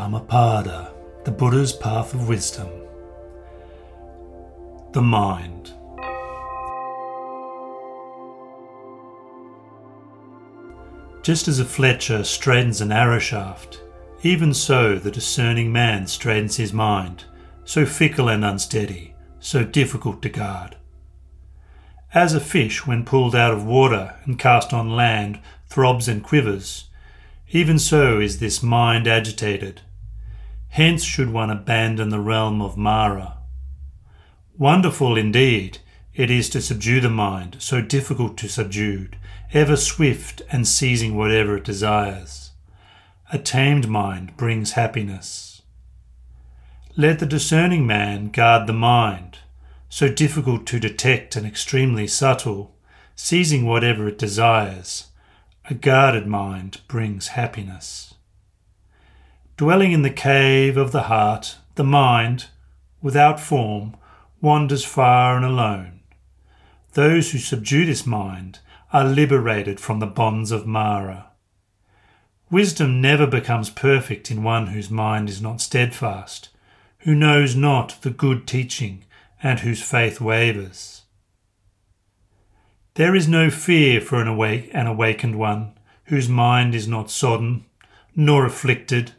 Dhammapada, the Buddha's Path of Wisdom. The Mind. Just as a fletcher straightens an arrow shaft, even so the discerning man straightens his mind, so fickle and unsteady, so difficult to guard. As a fish, when pulled out of water and cast on land, throbs and quivers, even so is this mind agitated. Hence should one abandon the realm of Mara. Wonderful indeed it is to subdue the mind, so difficult to subdue, ever swift and seizing whatever it desires. A tamed mind brings happiness. Let the discerning man guard the mind so difficult to detect and extremely subtle, seizing whatever it desires, a guarded mind brings happiness. Dwelling in the cave of the heart, the mind, without form, wanders far and alone. Those who subdue this mind are liberated from the bonds of Mara. Wisdom never becomes perfect in one whose mind is not steadfast, who knows not the good teaching and whose faith wavers. There is no fear for an, awake, an awakened one whose mind is not sodden nor afflicted,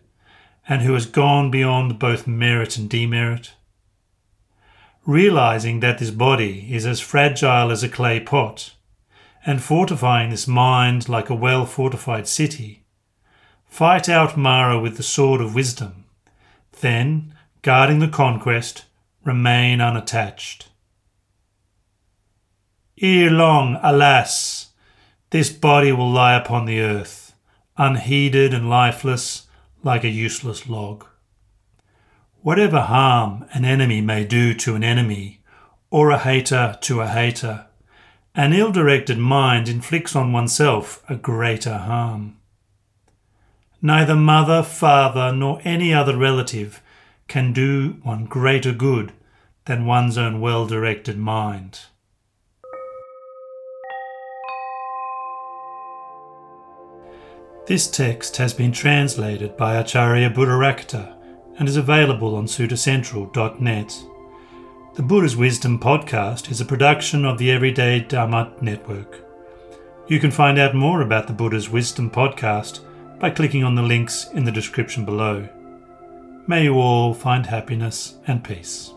and who has gone beyond both merit and demerit. Realizing that this body is as fragile as a clay pot, and fortifying this mind like a well fortified city, fight out Mara with the sword of wisdom. Then, guarding the conquest, remain unattached. Ere long, alas, this body will lie upon the earth, unheeded and lifeless, like a useless log. Whatever harm an enemy may do to an enemy, or a hater to a hater, an ill directed mind inflicts on oneself a greater harm. Neither mother, father, nor any other relative can do one greater good than one's own well directed mind. This text has been translated by Acharya Buddharakkhita and is available on suttacentral.net. The Buddha's Wisdom podcast is a production of the Everyday Dharma Network. You can find out more about the Buddha's Wisdom podcast by clicking on the links in the description below. May you all find happiness and peace.